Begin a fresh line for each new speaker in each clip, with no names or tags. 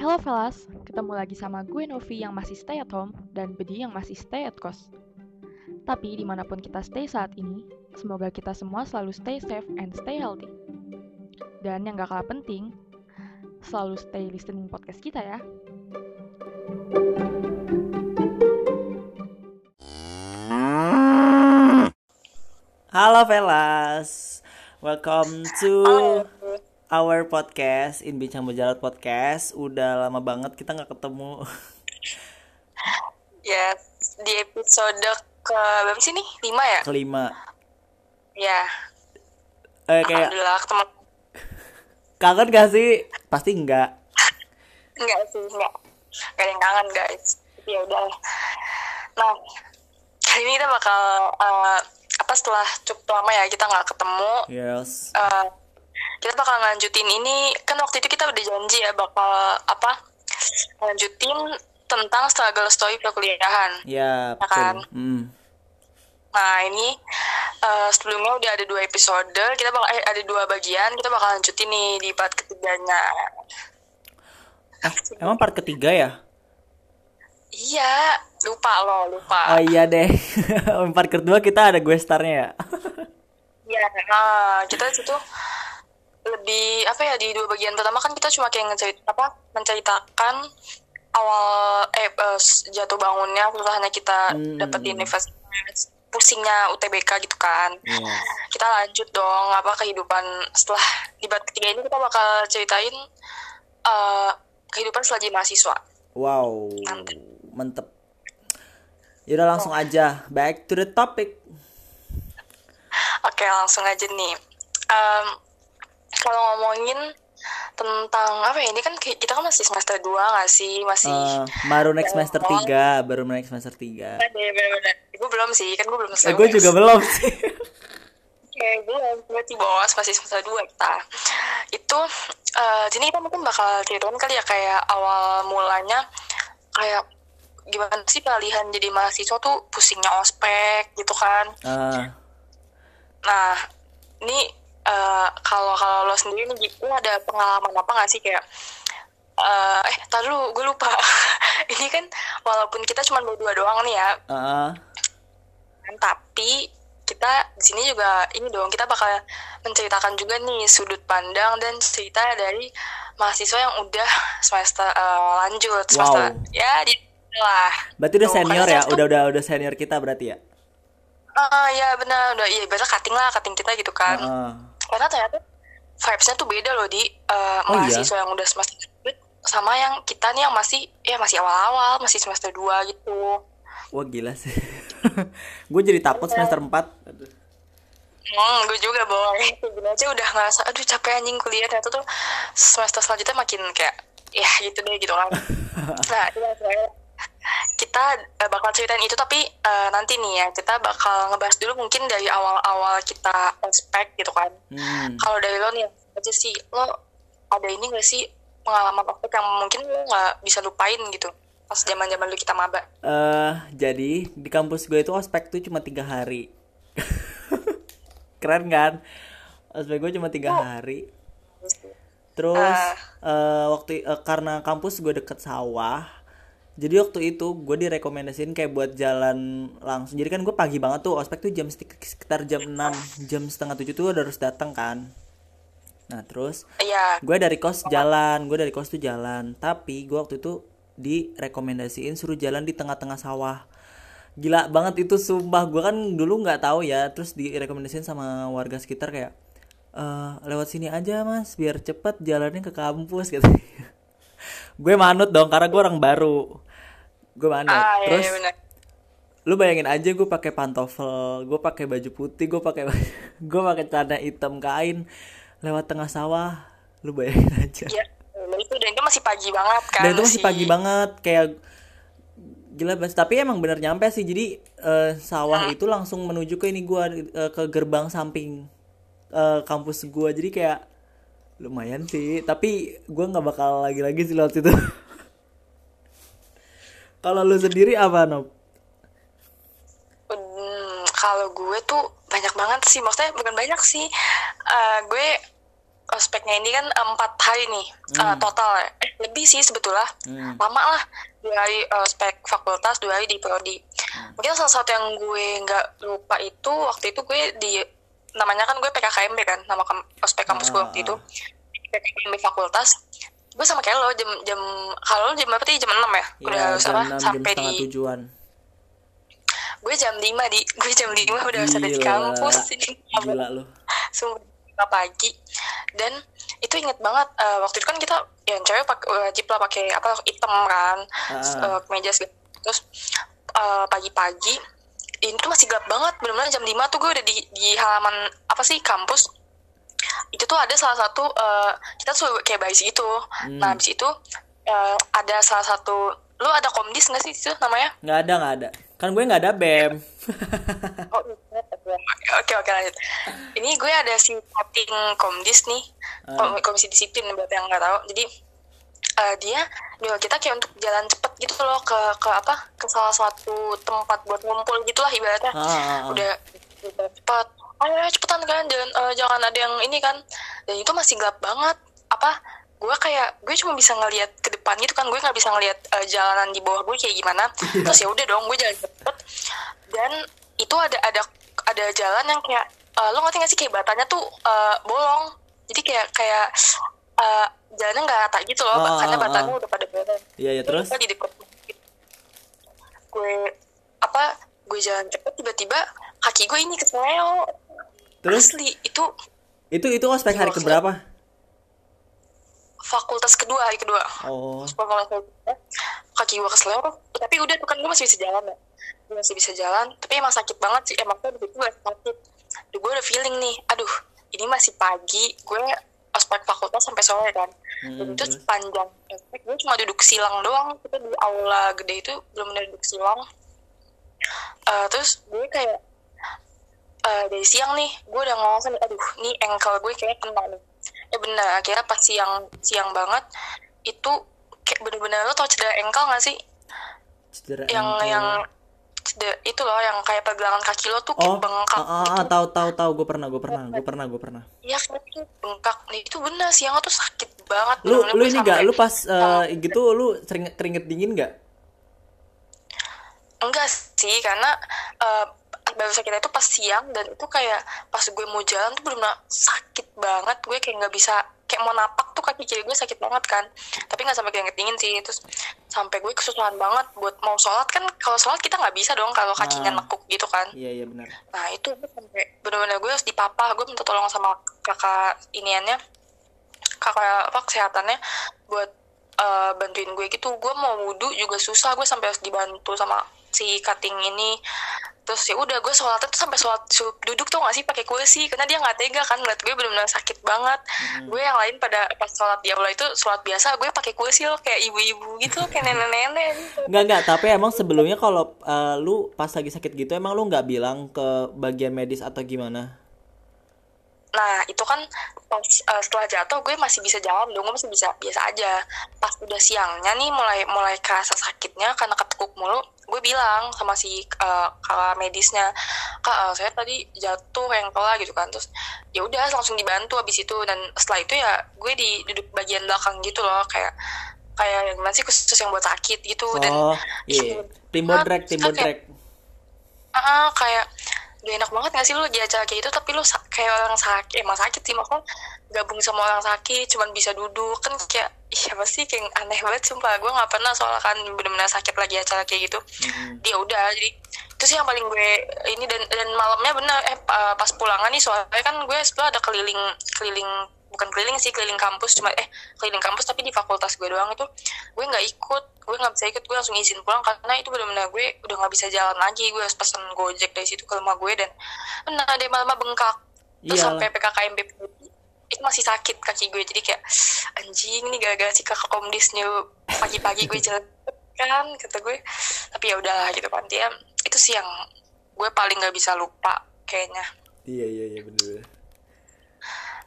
Hello fellas, ketemu lagi sama gue Novi yang masih stay at home dan Bedi yang masih stay at cost. Tapi di mana pun kita stay saat ini, semoga kita semua selalu stay safe and stay healthy. Dan yang gak kalah penting, selalu stay listening podcast kita ya.
Halo Velas, welcome to our podcast in Bincang Berjalan Podcast. Udah lama banget kita nggak ketemu.
Ya, di episode ke berapa sih nih? Lima ya?
Kelima.
Ya,
Eh kayak
alhamdulillah ketemu.
kangen gak sih? Pasti enggak.
Enggak sih, enggak. Gak ada yang kangen guys. Ya udah. Nah, kali ini kita bakal eh, apa setelah cukup lama ya kita nggak ketemu.
Yes.
eh, kita bakal lanjutin ini kan waktu itu kita udah janji ya bakal apa lanjutin tentang struggle story perkuliahan.
Ya,
Ya kan?
Hmm.
Nah ini eh, sebelumnya udah ada dua episode, kita bakal eh, ada dua bagian, kita bakal lanjutin nih di part ketiganya.
Eh, emang part ketiga ya?
Iya, lupa loh, lupa.
Oh iya deh. part kedua kita ada gue starnya ya.
Iya, nah, kita situ lebih apa ya di dua bagian pertama kan kita cuma kayak ngecerit apa menceritakan awal eh eh, jatuh bangunnya usahanya kita
Hmm.
dapat di universitas pusingnya UTBK gitu kan.
Iya.
kita lanjut dong apa kehidupan setelah di bab ketiga ini kita bakal ceritain eh, kehidupan jadi mahasiswa
Wow,
Mantep.
mantep. Yaudah langsung aja, back to the topic.
oke langsung aja nih Em, kalau ngomongin tentang apa ya ini kan kita kan masih semester 2 nggak sih masih
Eh, baru next semester 3, baru next semester 3.
Ada ya, bener-bener. gue belum sih kan gue belum
Eh,
selesai
gue
UX.
juga belum sih.
Oke, belum. Berarti bos masih semester 2 kita. Itu, eh jadi kita mungkin bakal ceritain kali ya kayak awal mulanya kayak gimana sih pilihan jadi mahasiswa tuh pusingnya ospek gitu kan.
Ah,
Nah, ini eh, kalau kalau lo sendiri nih gitu ada pengalaman apa nggak sih kayak eh eh tar dulu gue lupa. ini kan walaupun kita cuma berdua doang nih ya,
ah,
kan tapi kita di sini juga ini dong kita bakal menceritakan juga nih sudut pandang dan cerita dari mahasiswa yang udah semester eh, lanjut semester
Wow.
ya di lah
berarti udah
Tuh,
senior ya? Udah udah udah senior kita berarti ya?
ah ya benar udah iya benar cutting lah cutting kita gitu kan
Ah,
karena ternyata vibesnya tuh beda loh di eh,
Oh, iya?
mahasiswa yang udah semester sama yang kita nih yang masih ya masih awal-awal masih semester 2 gitu
wah gila sih. gue jadi takut semester 4 Aduh.
Hmm, gue juga boy. Gini aja udah ngerasa, aduh capek anjing kuliah. Ternyata tuh semester selanjutnya makin kayak, ya gitu deh gitu kan. nah, itu maksudnya kita eh, bakal ceritain itu tapi eh, nanti nih ya kita bakal ngebahas dulu mungkin dari awal-awal kita ospek gitu kan.
Hmm.
Kalau dari lo nih aja sih lo ada ini gak sih pengalaman ospek yang mungkin lo nggak bisa lupain gitu pas zaman-zaman lu kita maba.
eh jadi di kampus gue itu ospek tuh cuma tiga hari. Keren kan? Ospek gue cuma tiga hari. Terus
Ah.
eh, waktu eh, karena kampus gue deket sawah, jadi waktu itu gue direkomendasiin kayak buat jalan langsung. Jadi kan gue pagi banget tuh, ospek tuh jam sekitar jam 6, jam setengah tujuh tuh udah harus datang kan. Nah terus
Iya,
gue dari kos jalan, gue dari kos tuh jalan. Tapi gue waktu itu direkomendasiin suruh jalan di tengah-tengah sawah. Gila banget itu sumpah. Gue kan dulu nggak tahu ya. Terus direkomendasiin sama warga sekitar kayak eh lewat sini aja mas, biar cepet jalannya ke kampus gitu. gue manut dong karena gue orang baru. Gue manut.
ah iya,
Terus
iya benar.
lu bayangin aja gue pakai pantofel, gue pakai baju putih, gue pakai gue pakai celana hitam kain lewat tengah sawah. Lu bayangin aja.
Iya, itu dan itu masih pagi banget kan.
Dan itu masih pagi banget kayak gila banget. Tapi emang bener nyampe sih. Jadi eh, sawah itu langsung menuju ke ini gua eh, ke gerbang samping eh, kampus gua. Jadi kayak lumayan sih. Tapi gua nggak bakal lagi-lagi sih lewat situ. Kalau lu sendiri apa, Nob?
Hmm, kalau gue tuh banyak banget sih, maksudnya bukan banyak sih. Eh, gue ospeknya ini kan empat hari nih eh, total ya. Eh, lebih sih sebetulnya
Hmm.
lama lah dua hari eh, spek fakultas dua hari di prodi mungkin salah satu yang gue nggak lupa itu waktu itu gue di namanya kan gue PKKMB kan nama ospek kampus gue waktu
Ah.
itu PKKMB fakultas gue sama kayak lo jam jam kalau lo jam berapa tadi? Jam 6 ya? Udah
Ya,
harus apa
6, jam
sampai di
tujuan.
gue jam 5 di. Gue jam 5 udah harus ada di kampus ini
Gila lu.
sumpah lima pagi. Dan itu inget banget eh, waktu itu kan kita yang cewek pak, wajib lah pakai apa hitam kan?
Ah.
uh, kemeja segala. Terus eh, pagi-pagi ini tuh masih gelap banget. Benar-benar jam 5 tuh gue udah di, di halaman apa sih kampus itu tuh ada salah satu eh, kita tuh kayak bayi gitu
Hmm.
nah habis itu eh, ada salah satu lu ada komdis nggak sih itu namanya
Nggak ada, nggak ada. Kan gue nggak ada BEM.
Oh, oke oke lanjut. Ini gue ada si voting komdis nih,
Ah.
Kom- komisi disiplin buat yang nggak tahu. Jadi eh, dia nyuruh kita kayak untuk jalan cepet gitu loh ke ke apa ke salah satu tempat buat ngumpul gitulah ibaratnya.
Ah, ah, ah.
Udah udah cepet. Ayo cepetan kan jangan eh, jangan ada yang ini kan. Dan itu masih gelap banget. Apa gue kayak gue cuma bisa ngelihat ke depan gitu kan. Gue nggak bisa ngelihat eh, jalanan di bawah gue kayak gimana. Terus ya udah dong gue jalan cepet. Dan itu ada ada ada jalan yang kayak eh, lo ngerti gak sih? Kayak batanya tuh eh, bolong. Jadi kayak kayak eh, jalannya nggak rata gitu loh.
Ah,
karena
ah,
batanya
ah.
udah pada bolong
Iya, ya terus?
Di dekat gue apa gue jalan cepet tiba-tiba kaki gue ini kesleo
Terus?
asli itu
Itu itu ospek hari keberapa?
fakultas kedua hari kedua
Oh.
fakultas kedua kaki gue kesleo tapi udah tuh kan gue masih bisa jalan ya gue masih bisa jalan tapi emang sakit banget sih emang gue begitu gue sakit Duh, gue udah feeling nih aduh ini masih pagi gue ospek fakultas sampai sore kan dan
Hmm,
itu
terus?
sepanjang ospek gue cuma duduk silang doang kita di aula gede itu belum benar duduk silang Eh, terus gue kayak eh, dari siang nih gue udah ngomong aduh nih ankle gue kayak kena nih ya benar akhirnya pas siang siang banget itu kayak bener-bener lo tau cedera ankle gak sih
Cedera
yang
ankle.
yang cedera, itu loh yang kayak pergelangan kaki lo tuh kayak
Oh,
bengkak
ah, ah, ah,
gitu.
tahu tahu tahu gue pernah gue pernah gue pernah gue pernah.
Iya kan bengkak nih itu bener siang tuh sakit banget
Lu lu ini gak lu pas eh, gitu lu sering keringet dingin gak?
enggak sih karena eh, baru sakitnya itu pas siang dan itu kayak pas gue mau jalan tuh benar sakit banget. Gue kayak nggak bisa kayak mau napak tuh kaki kiri gue sakit banget kan. Tapi nggak sampai keringet dingin sih. Terus sampai gue kesusahan banget buat mau sholat. Kan kalau sholat kita nggak bisa dong kalau kakinya
Ah.
nekuk gitu kan.
Iya iya benar.
Nah itu gue sampai bener-bener gue harus dipapah. Gue minta tolong sama kakak iniannya kakak apa kesehatannya buat eh, bantuin gue gitu. Gue mau wudhu juga susah. Gue sampai harus dibantu sama si cutting ini terus ya udah gue sholatnya tuh sampai sholat duduk tuh gak sih pakai kursi karena dia nggak tega kan ngeliat gue bener-bener sakit banget gue yang lain pada pas sholat di aula itu sholat biasa gue pakai kursi loh kayak ibu-ibu gitu kayak nenek-nenek gitu.
Enggak enggak, tapi emang sebelumnya kalau eh, lu pas lagi sakit gitu emang lu nggak bilang ke bagian medis atau gimana?
Nah itu kan pas eh, setelah jatuh gue masih bisa jalan dong, gue masih bisa biasa aja. Pas udah siangnya nih mulai mulai kerasa sakitnya karena ketekuk mulu, gue bilang sama si eh, kakak medisnya, kak eh, saya tadi jatuh yang lah gitu kan, terus ya udah langsung dibantu abis itu dan setelah itu ya gue di duduk bagian belakang gitu loh kayak kayak gimana sih khusus yang buat sakit gitu dan
Oh, iya. Timbo drag, timbo drag.
ah kayak gak enak banget gak sih lu di acara kayak itu tapi lu kayak orang sakit emang sakit sih maksudnya gabung sama orang sakit cuman bisa duduk kan kayak ih apa sih kayak aneh banget sumpah. Gue nggak pernah soalnya kan bener-bener sakit lagi acara kayak gitu.
Mm-mm.
dia udah jadi itu sih yang paling gue ini dan dan malamnya bener eh pa- pas pulangan nih soalnya kan gue sebelum ada keliling keliling bukan keliling sih keliling kampus cuma eh keliling kampus tapi di fakultas gue doang itu. Gue nggak ikut gue nggak bisa ikut gue langsung izin pulang karena itu benar-benar gue udah nggak bisa jalan lagi. Gue harus pesen gojek dari situ ke rumah gue dan benar deh malam bengkak. Terus
Iyalah.
sampai ppkm itu masih sakit kaki gue jadi kayak anjing nih gara-gara si kakak komdis nyuruh pagi-pagi gue jalan kan kata gue. Tapi ya udahlah gitu kan dia itu sih yang gue paling nggak bisa lupa kayaknya.
Iya iya iya bener.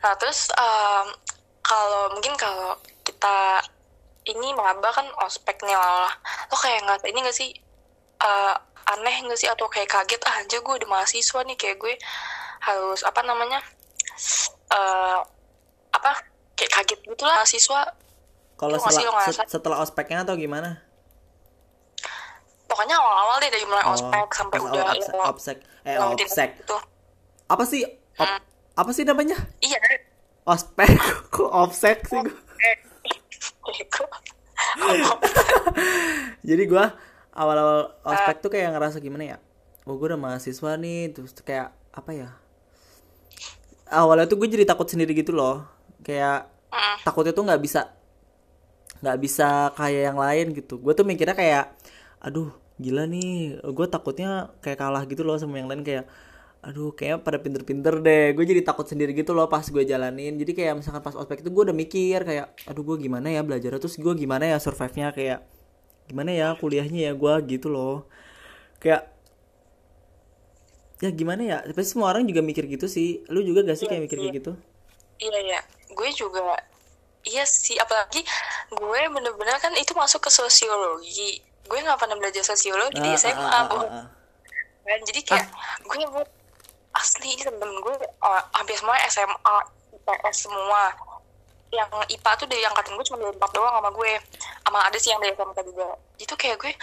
Nah terus em, kalau mungkin kalau kita ini maba kan ospeknya lah, lo kayak nggak ini nggak sih eh, aneh nggak sih? Atau kayak kaget ah anjir gue udah mahasiswa nih kayak gue harus apa namanya eh apa kayak kaget gitu lah mahasiswa.
Kalau setelah setelah ospeknya atau gimana?
Pokoknya awal-awal deh dari mulai
Oh,
ospek sampai udah
opsek eh
yang di-
opsek
itu.
Apa sih Op-
Hmm.
Apa sih namanya?
Iya.
Ospek kok opsek sih?
Bego.
jadi gua awal-awal ospek tuh kayak ngerasa gimana ya? Oh gue udah mahasiswa nih terus kayak apa ya? Awalnya tuh gue jadi takut sendiri gitu loh. Kayak
Mm.
takutnya tuh nggak bisa nggak bisa kayak yang lain gitu. Gue tuh mikirnya kayak aduh gila nih. Gue takutnya kayak kalah gitu loh sama yang lain kayak aduh kayak pada pinter-pinter deh. Gue jadi takut sendiri gitu loh pas gue jalanin. Jadi kayak misalkan pas ospek itu gue udah mikir kayak aduh gue gimana ya belajar terus gue gimana ya survive nya kayak gimana ya kuliahnya ya gue? Gitu loh. Kayak ya gimana ya? Tapi semua orang juga mikir gitu sih. Lu juga gak sih kayak mikir kayak gitu?
Iya iya, gue juga iya sih. Apalagi gue bener-bener kan itu masuk ke sosiologi. Gue nggak pernah belajar sosiologi di
Ah,
SMA,
ah, ah, ah, ah.
kan jadi kayak gue nyebut asli ini temen-temen gue uh, hampir semua SMA, IPS semua. Yang IPA tuh dari angkatan gue cuma dari empat doang sama gue, sama ada sih yang dari SMK juga. Itu kayak gue,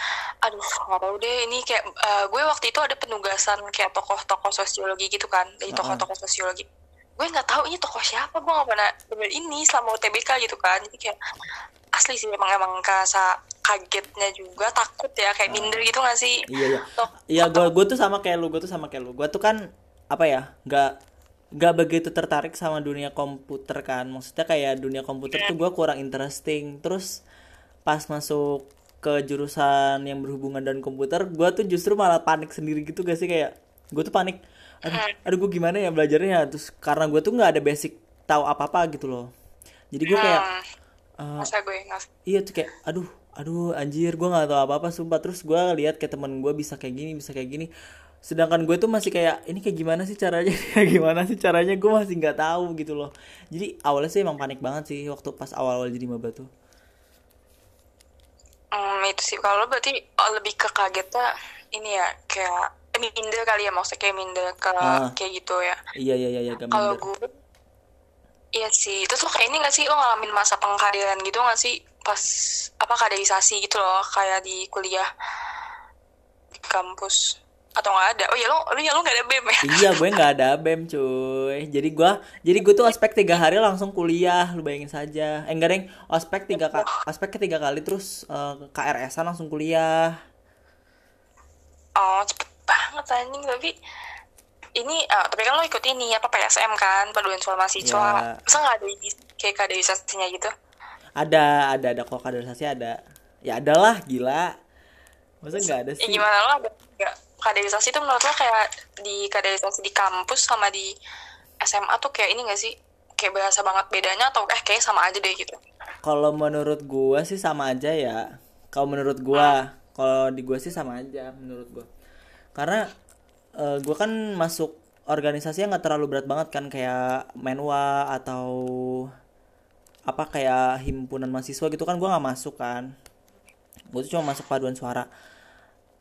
aduh nggak tahu deh ini kayak uh, gue waktu itu ada penugasan kayak tokoh-tokoh sosiologi gitu kan dari tokoh-tokoh sosiologi gue nggak tahu ini tokoh siapa gue nggak pernah denger ini selama UTBK gitu kan jadi kayak asli sih emang emang kerasa kagetnya juga takut ya kayak minder gitu gak sih
Iya iya. Iya gue gue tuh sama kayak lu, gue tuh sama kayak lu. Gue tuh kan apa ya, nggak nggak begitu tertarik sama dunia komputer kan. Maksudnya kayak dunia komputer tuh gue kurang interesting. Terus pas masuk ke jurusan yang berhubungan dengan komputer, gue tuh justru malah panik sendiri gitu gak sih kayak gue tuh panik. Aduh, aduh gue gimana ya belajarnya? Terus karena gue tuh nggak ada basic tahu apa-apa gitu loh. Jadi gue kayak
Hmm, masa gue nggak
Iya tuh kayak aduh aduh anjir gue nggak tahu apa apa sumpah terus gue lihat kayak teman gue bisa kayak gini bisa kayak gini sedangkan gue tuh masih kayak ini kayak gimana sih caranya? Kayak gimana sih caranya? Gue masih nggak tahu gitu loh. Jadi awalnya sih emang panik banget sih waktu pas awal awal jadi maba tuh.
Hmm, itu sih. Kalau berarti oh, lebih ke kagetnya ini ya kayak eh, minder kali ya maksudnya kayak minder ke
Ah.
kayak gitu ya.
Iya iya iya iya
kalau gue iya sih. Terus lo kayak ini gak sih? Lo ngalamin masa pengkaderan gitu gak sih? Pas apa kaderisasi gitu loh kayak di kuliah di kampus atau nggak ada? Oh ya lo lo ya lo nggak ada bem ya?
Iya gue nggak ada bem cuy. Jadi gue jadi gue tuh ospek tiga hari langsung kuliah lu bayangin saja. Eh enggak deng ospek tiga kali ospek ketiga kali terus eh, KRS-an langsung kuliah.
Oh cepet banget anjing. Tapi ini ah, tapi kan lo ikut ini apa PSM kan? Paduan suara mahasiswa.
Ya.
masa nggak ada kayak kaderisasinya gitu?
Ada ada ada. Kok kaderisasi ada. Ya adalah gila. Masa nggak ada
ya
sih?
gimana lo ada kaderisasi itu menurut lo kayak di kaderisasi di kampus sama di SMA tuh kayak ini gak sih? Kayak berasa banget bedanya atau eh kayak sama aja deh gitu?
Kalau menurut gua sih sama aja ya. Kalau menurut
Ah.
gua kalau di gua sih sama aja menurut gua. Karena eh, gua kan masuk organisasi yang nggak terlalu berat banget kan kayak menwa atau apa kayak himpunan mahasiswa gitu kan gua nggak masuk kan. Gue tuh cuma masuk paduan suara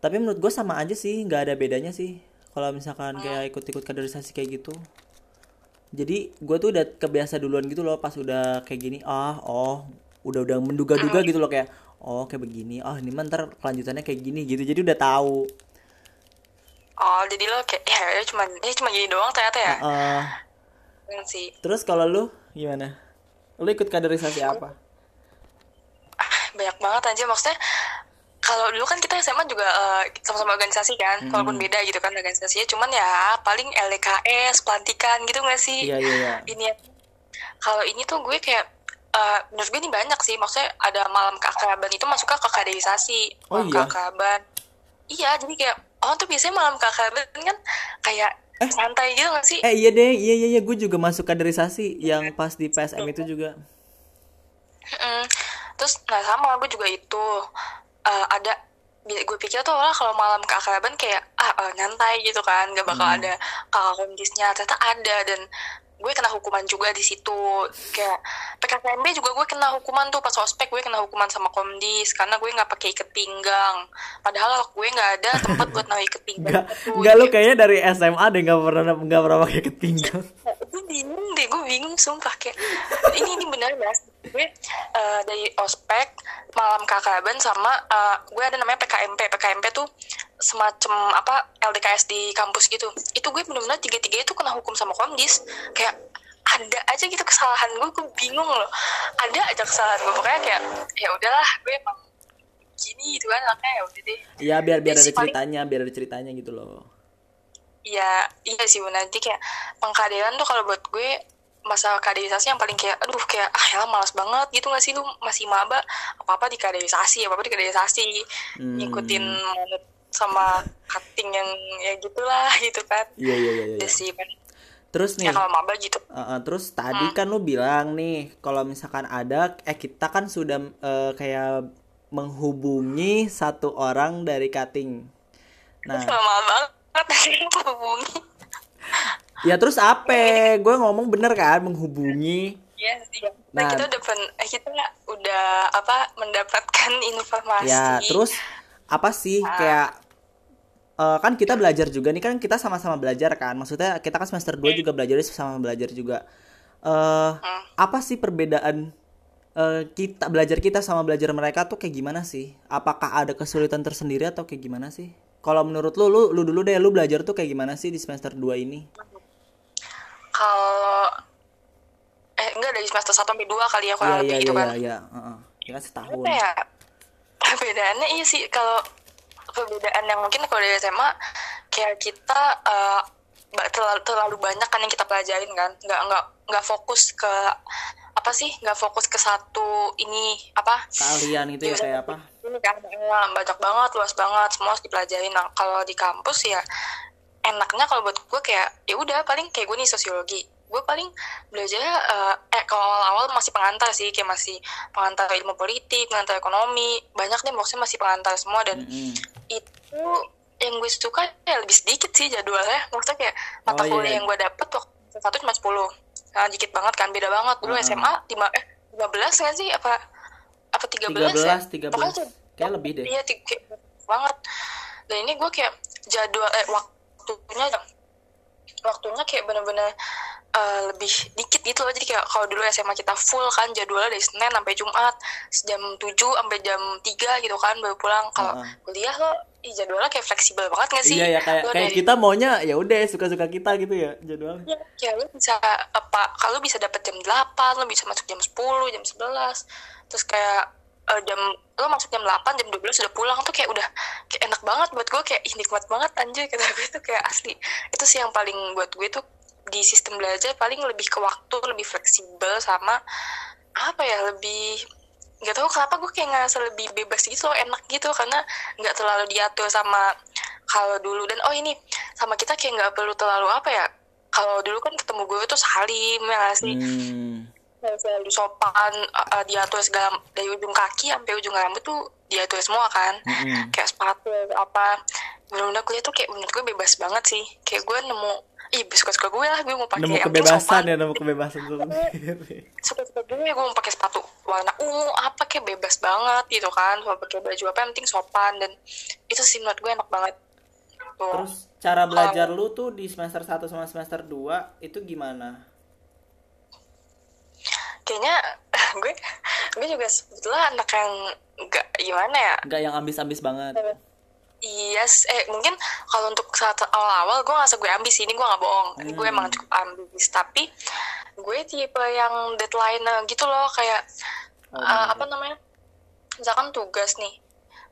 tapi menurut gue sama aja sih nggak ada bedanya sih kalau misalkan kayak ikut-ikut kaderisasi kayak gitu. Jadi gue tuh udah kebiasa duluan gitu loh pas udah kayak gini ah oh udah udah menduga-duga gitu loh kayak oh kayak begini oh ini mah ntar kelanjutannya kayak gini gitu. Jadi udah tahu.
Oh jadi lo kayak ya, ya cuma ya cuma gini doang ternyata ya? Keren sih.
Terus kalau lu gimana? Lu ikut kaderisasi apa?
Ah, banyak banget aja maksudnya kalau dulu kan kita SMA juga eh, sama-sama organisasi kan
Hmm.
walaupun beda gitu kan organisasinya. Cuman ya paling LKS pelantikan gitu gak sih?
Iya iya iya.
Ini kalau ini tuh gue kayak eh, menurut gue ini banyak sih. Maksudnya ada malam keakraban itu masuk ke kaderisasi
Oh,
malam
iya?
keakraban. Iya jadi kayak oh tuh biasanya malam keakraban kan kayak santai gitu gak sih?
Eh iya deh iya iya iya. Gue juga masuk kaderisasi yang pas di PSM itu juga.
Mm, terus nah sama gue juga itu eh, ada gue pikir tuh lah kalau malam keakraban kayak ah eh, nyantai gitu kan gak bakal
Hmm.
ada kakak kondisnya ternyata ada dan gue kena hukuman juga di situ kayak PKKMB juga gue kena hukuman tuh pas ospek gue kena hukuman sama komdis karena gue nggak pakai ikat pinggang padahal gue nggak ada tempat buat naruh ikat pinggang gitu.
enggak lu kayaknya dari SMA deh nggak pernah nggak pernah pakai ikat pinggang.
gue bingung deh gue bingung sumpah kayak ini ini benar gak sih gue uh, dari ospek malam kakaban sama uh, gue ada namanya PKMP PKMP tuh semacam apa LDKS di kampus gitu. Itu gue benar-benar tiga tiga itu kena hukum sama komdis. Kayak ada aja gitu kesalahan gue gue bingung loh. Ada aja kesalahan gue pokoknya kayak ya udahlah gue emang gini gitu kan makanya ya udah deh.
Iya biar biar ada
paling-
ceritanya biar ada ceritanya gitu loh.
Iya, iya sih benar. Nanti kayak pengkaderan tuh kalau buat gue masalah kaderisasi yang paling kayak aduh kayak ah ya malas banget gitu gak sih lu masih maba? Apa apa di kaderisasi apa apa di kaderisasi.
Hmm.
ngikutin sama cutting yang ya gitulah gitu kan.
Iya iya iya iya.
Sih kan
terus nih
ya kalau maba gitu.
Uh, uh, terus tadi kan lu bilang nih kalau misalkan ada eh kita kan sudah uh, kayak menghubungi satu orang dari cutting. Nah,
lama banget hubungi
ya terus apa? Gue ngomong bener kan menghubungi.
Iya, iya. Nah,
Nah.
kita udah pen- eh, kita udah apa mendapatkan informasi.
Ya, terus apa sih kayak eh, kan kita belajar juga nih kan kita sama-sama belajar kan. Maksudnya kita kan semester 2 juga belajar sama belajar juga. Eh
Hmm.
apa sih perbedaan eh, kita belajar kita sama belajar mereka tuh kayak gimana sih? Apakah ada kesulitan tersendiri atau kayak gimana sih? Kalau menurut lu, lu, lu dulu deh, lu belajar tuh kayak gimana sih di semester 2 ini?
Kalau eh enggak dari semester 1 sampai 2 kali ya kurang
Iya,
lebih
iya,
gitu
iya,
kan.
iya, iya. Heeh. Ya kan setahun.
Apa ya? Perbedaannya iya sih kalau perbedaan yang mungkin kalau dari SMA kayak kita eh, ba- terlalu, terlalu banyak kan yang kita pelajarin kan. Nggak nggak nggak fokus ke apa sih? Nggak fokus ke satu ini apa?
Keahlian itu ya kayak apa?
ini kan eh, banyak banget luas banget semua harus dipelajarin nah kalau di kampus ya enaknya kalau buat gue kayak ya udah paling kayak gue nih sosiologi gue paling belajar eh, eh kalau awal-awal masih pengantar sih kayak masih pengantar ilmu politik pengantar ekonomi banyak deh maksudnya masih pengantar semua dan
Mm-mm.
itu yang gue suka ya lebih sedikit sih jadwalnya maksudnya kayak mata
Oh, iya.
kuliah yang gue dapet waktu satu cuma 10 nah, dikit banget kan beda banget dulu
Heeh.
SMA lima eh 15 nggak sih apa apa 13, ya
13, 13.
Pokoknya
Kayak lebih deh.
Iya, tiga banget. Dan ini gue kayak jadwal eh waktunya waktunya kayak bener-bener eh, lebih dikit gitu loh. Jadi kayak kalau dulu SMA kita full kan jadwalnya dari Senin sampai Jumat jam 7 sampai jam 3 gitu kan baru pulang. Kalau kuliah lo ih, jadwalnya kayak fleksibel banget gak sih?
Iya ya kayak
Lo
kayak
dari-
kita maunya ya udah suka-suka kita gitu ya jadwalnya.
Iya, kayak lu bisa apa kalau bisa dapat jam 8 lo bisa masuk jam 10 jam 11 terus kayak eh, jam lo masuk jam 8 jam 12 sudah pulang. Tuh kayak udah kayak enak banget buat gue kayak ih nikmat banget anjir kata gue tuh kayak asli. Itu sih yang paling buat gue tuh di sistem belajar paling lebih ke waktu lebih fleksibel sama apa ya lebih nggak tahu kenapa gue kayak ngerasa lebih bebas gitu loh enak gitu karena nggak terlalu diatur sama kalau dulu. Dan oh ini sama kita kayak nggak perlu terlalu apa ya kalau dulu kan ketemu gue tuh salim ya sih?
Hmm.
Kayak selalu sopan uh, diatur segala dari ujung kaki sampai ujung rambut tuh diatur semua kan.
Mm-mm.
kayak sepatu apa. Benar-benar kuliah tuh kayak menurut gue bebas banget sih. Kayak gue nemu ih suka-suka gue lah gue mau pakai
Nemu kebebasan ya, nemu kebebasan tuh.
Suka-suka gue gue mau pakai sepatu warna ungu apa kayak bebas banget gitu kan. Mau pakai baju apa yang penting sopan. Dan itu sih menurut gue enak banget. Tuh.
Terus cara belajar lu tuh di semester 1 sama semester 2 itu gimana?
Kayaknya gue gue juga sebetulnya anak yang nggak gimana ya
Enggak yang ambis-ambis banget.
Iya, s- eh mungkin kalau untuk saat awal-awal gue ngerasa gue ambis ini gue nggak bohong, gue
Hmm.
emang cukup ambis. Tapi gue tipe yang deadline gitu loh, kayak
Oh, bener.
apa namanya? Misalkan tugas nih,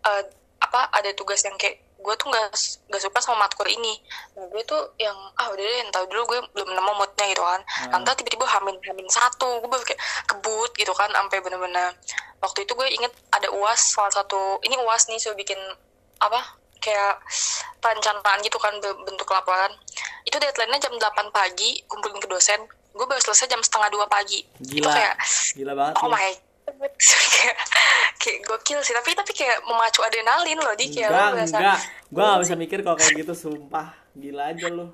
eh, apa ada tugas yang kayak gue tuh nggak s- nggak suka sama matkul ini. Nah gue tuh yang ah udah deh, tahu dulu gue belum nemu moodnya gitu kan.
Hmm.
Nanti tiba-tiba hamin hamin satu, gue baru kayak kebut gitu kan, sampai bener-bener waktu itu gue inget ada uas salah satu ini uas nih suruh bikin apa kayak perencanaan gitu kan be- bentuk laporan itu deadline-nya jam 8 pagi kumpulin ke dosen gue baru selesai jam setengah dua pagi itu
Gila.
kayak
Gila banget
oh
lu.
my. Kayak kayak gokil sih tapi tapi kayak memacu adrenalin loh di kayak
Enggak,
lo berasa
enggak. Gua gak bisa mikir kalau kayak gitu sumpah. Gila aja lu.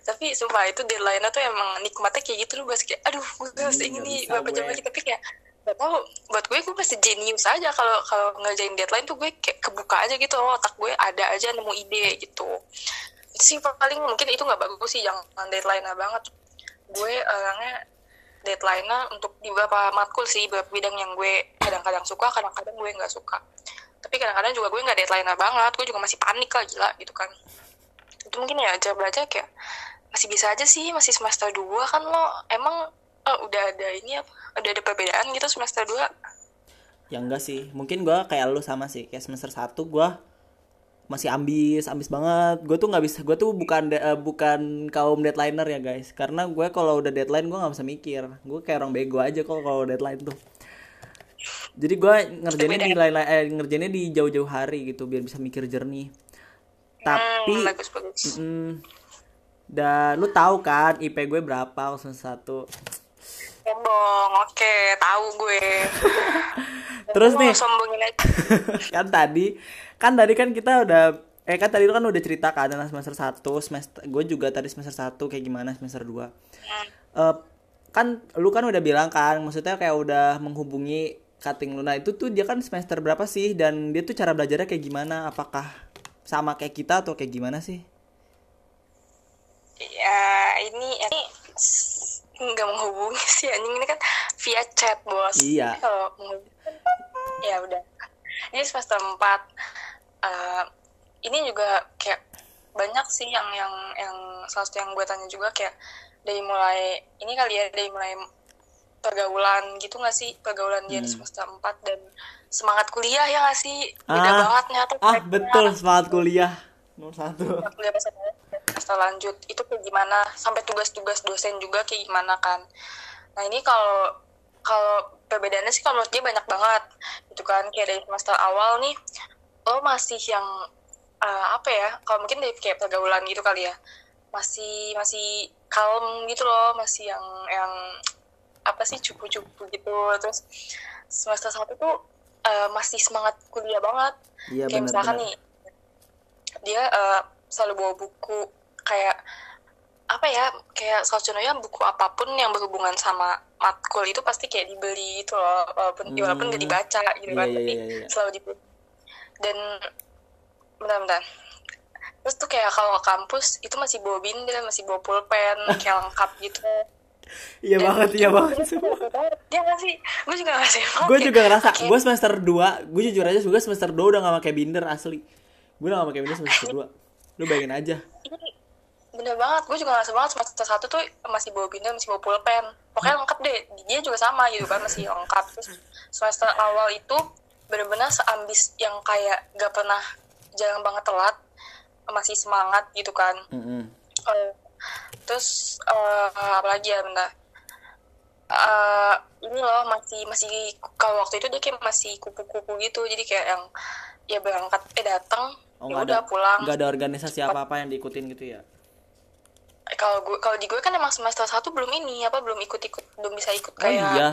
tapi sumpah itu deadline-nya tuh emang nikmatnya kayak gitu loh bahas kayak aduh gue harus
Hmm,
ini berapa jam
gue.
lagi tapi kayak gak tau buat gue gue pasti jenius aja kalau kalau ngerjain deadline tuh gue kayak kebuka aja gitu loh otak gue ada aja nemu ide gitu itu sih paling mungkin itu nggak bagus sih jangan deadline banget gue orangnya deadline untuk di beberapa matkul sih beberapa bidang yang gue kadang-kadang suka kadang-kadang gue nggak suka. Tapi kadang-kadang juga gue nggak deadline banget gue juga masih panik lah gila gitu kan. Itu mungkin ya aja belajar kayak masih bisa aja sih masih semester 2 kan lo emang oh, udah ada ini apa udah ada perbedaan gitu semester 2
ya enggak sih mungkin gue kayak lu sama sih kayak semester 1 gue masih ambis ambis banget. Gue tuh nggak bisa gue tuh bukan de- eh, bukan kaum deadlineer ya guys. Karena gue kalau udah deadline gue nggak bisa mikir. Gue kayak orang bego aja kok kalau deadline tuh. Jadi gue ngerjainnya di lain eh, ngerjainnya di jauh-jauh hari gitu biar bisa mikir jernih. Tapi
hmm, bagus bagus.
Mm, dan lu tahu kan IP gue berapa semester satu?
Sombong oke tahu gue.
Terus nih.
sombongin aja.
Kan tadi kan tadi kan kita udah eh kan tadi lu kan udah cerita kan tentang semester 1 semester gue juga tadi semester 1 kayak gimana semester 2
Hmm.
Eh, kan lu kan udah bilang kan maksudnya kayak udah menghubungi cutting Luna itu tuh dia kan semester berapa sih? Dan dia tuh cara belajarnya kayak gimana? Apakah sama kayak kita atau kayak gimana sih?
Ya ini ini nggak menghubungi sih anjing. Ini kan via chat bos.
Iya.
Kalau kan, ya udah. Ini semester 4 Eh, ini juga kayak banyak sih yang yang yang salah satu yang gue tanya juga kayak dari mulai ini kali ya dari mulai pergaulan gitu gak sih? Pergaulan dia di semester 4 dan semangat kuliah ya gak sih? Beda
Ah.
banget nyata
ah betul semangat kuliah. Nomor satu.
Yang kuliah lanjut. Itu kayak gimana? Sampai tugas-tugas dosen juga kayak gimana kan? Nah ini kalau kalau perbedaannya sih kalau menurut dia banyak banget. Itu kan kayak dari semester awal nih lo masih yang eh, apa ya kalau mungkin dari kayak pergaulan gitu kali ya. Masih masih kalem gitu loh masih yang yang apa sih cupu-cupu gitu. Terus semester satu tuh eh, masih semangat kuliah banget.
Iya
kayak misalkan
benar-benar
nih dia eh, selalu bawa buku kayak apa ya kayak salah contohnya buku apa pun yang berhubungan sama matkul itu pasti kayak dibeli gitu loh walaupun
Hmm.
walaupun gak dibaca gitu
Iya,
kan
iya,
tapi
iya, iya.
selalu dibeli dan bentar-bentar terus tuh kayak kalau ke kampus itu masih bawa binder masih bawa pulpen kayak lengkap gitu.
Iya banget iya banget
dia nggak sih gue juga nggak sih
gue juga ngerasa
Oke.
gue semester 2 gue jujur aja gue semester 2 udah gak pakai binder asli. Gue udah gak pakai binder semester 2 lu bayangin aja.
Ini bener banget gue juga ngerasa banget semester satu tuh masih bawa binder masih bawa pulpen. Pokoknya lengkap deh dia juga sama gitu kan masih lengkap. Terus semester awal itu bener-bener seambis yang kayak gak pernah jarang banget telat masih semangat gitu kan.
Mm-mm.
Eh, terus eh, apa lagi ya bentar. Eh, ini loh masih masih kalau waktu itu dia kayak masih kupu-kupu gitu jadi kayak yang ya berangkat eh datang
oh
ya udah
ada
pulang.
nggak ada organisasi apa apa yang diikutin gitu ya?
Kalau gue kalau di gue kan emang semester satu belum ini apa belum ikut ikut belum bisa ikut
oh
kayak
iya?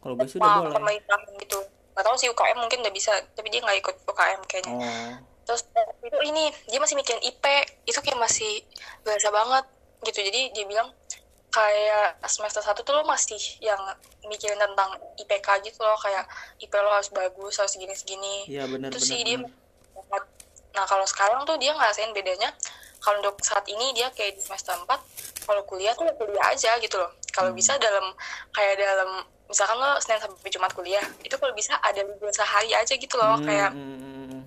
Kalau gue sih udah
apa,
boleh.
pemerintahan gitu nggak tahu sih UKM mungkin udah bisa tapi dia nggak ikut UKM kayaknya.
Oh.
Terus itu ini dia masih mikirin IP itu kayak masih biasa banget gitu. Jadi dia bilang kayak semester satu tuh lo masih yang mikirin tentang IPK gitu loh kayak IP lo harus bagus harus segini segini
iya benar
itu
benar
sih dia
benar.
nah kalau sekarang tuh dia ngerasain bedanya kalau untuk saat ini dia kayak di semester 4 kalau kuliah tuh ya kuliah aja gitu loh. Kalau
Hmm.
bisa dalam kayak dalam misalkan lo Senin sampai Jumat kuliah itu kalau bisa ada libur sehari aja gitu loh
Hmm,
kayak
hmm, hmm,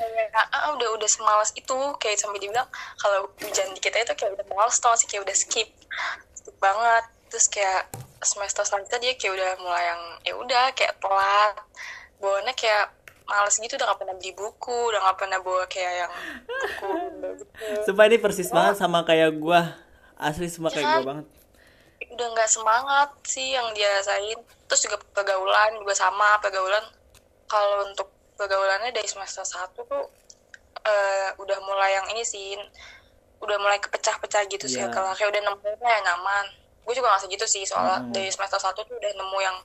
kayak ah, udah udah semalas itu kayak sampai dibilang kalau hujan dikit aja tuh kayak udah males tau sih kayak udah skip skip banget. Terus kayak semester selanjutnya dia kayak udah mulai yang ya udah kayak telat bawaannya kayak males gitu udah gak pernah beli buku udah gak pernah bawa kayak yang buku gitu
Sumpah ini persis banget sama kayak gue asli semua kayak gue banget
udah nggak semangat sih yang dia rasain. Terus juga pergaulan juga sama pergaulan. Kalau untuk pergaulannya dari semester 1 tuh eh, udah mulai yang ini sih udah mulai kepecah-pecah gitu sih.
Iya.
kalau kayak udah nemu yang nyaman. Gue juga nggak segitu sih soalnya
Mm-mm.
dari semester 1 tuh udah nemu yang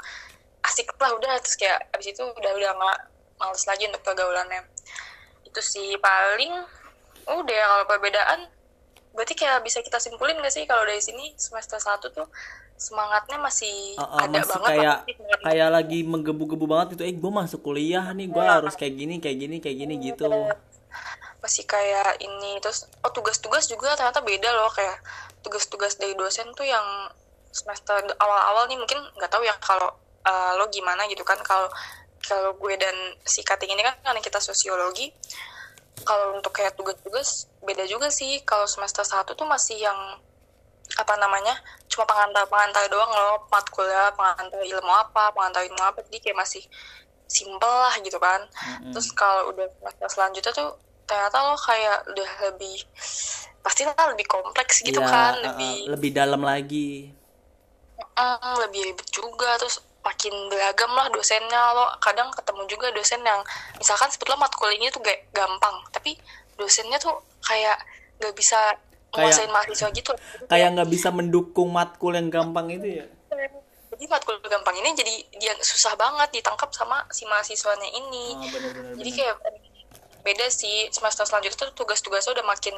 asik lah udah. Terus kayak abis itu udah udah nggak males lagi untuk pergaulannya. Itu sih paling udah kalau perbedaan berarti kayak bisa kita simpulin gak sih kalau dari sini semester 1 tuh semangatnya masih
Uh, uh,
ada
masih
banget
kayak kayak lagi menggebu-gebu banget gitu. Eh gue masuk kuliah nih gue
Iya.
harus kayak gini kayak gini kayak gini gitu.
masih kayak ini terus oh tugas-tugas juga ternyata beda loh. Kayak tugas-tugas dari dosen tuh yang semester awal-awal nih mungkin nggak tahu ya kalau uh, lo gimana gitu kan. Kalau kalau gue dan si Kating ini kan karena kita sosiologi kalau untuk kayak tugas-tugas beda juga sih. Kalau semester satu tuh masih yang apa namanya cuma pengantar pengantar doang loh. Matkulnya pengantar ilmu apa pengantar ilmu apa. Jadi kayak masih simple lah gitu kan. Mm-hmm. terus kalau udah semester selanjutnya tuh ternyata lo kayak udah lebih pasti lah lebih kompleks gitu ya, kan. lebih
uh, lebih dalam lagi.
Uh, lebih ribet juga. Terus makin beragam lah dosennya. Lo kadang ketemu juga dosen yang misalkan sebetulnya matkul ini tuh gak gampang tapi dosennya tuh kayak gak bisa nguasain mahasiswa gitu.
kayak nggak bisa mendukung matkul yang gampang itu ya?
Jadi matkul gampang ini jadi dia susah banget ditangkap sama si mahasiswanya ini. Oh, bener, bener, jadi kayak beda sih semester selanjutnya tuh tugas-tugasnya udah makin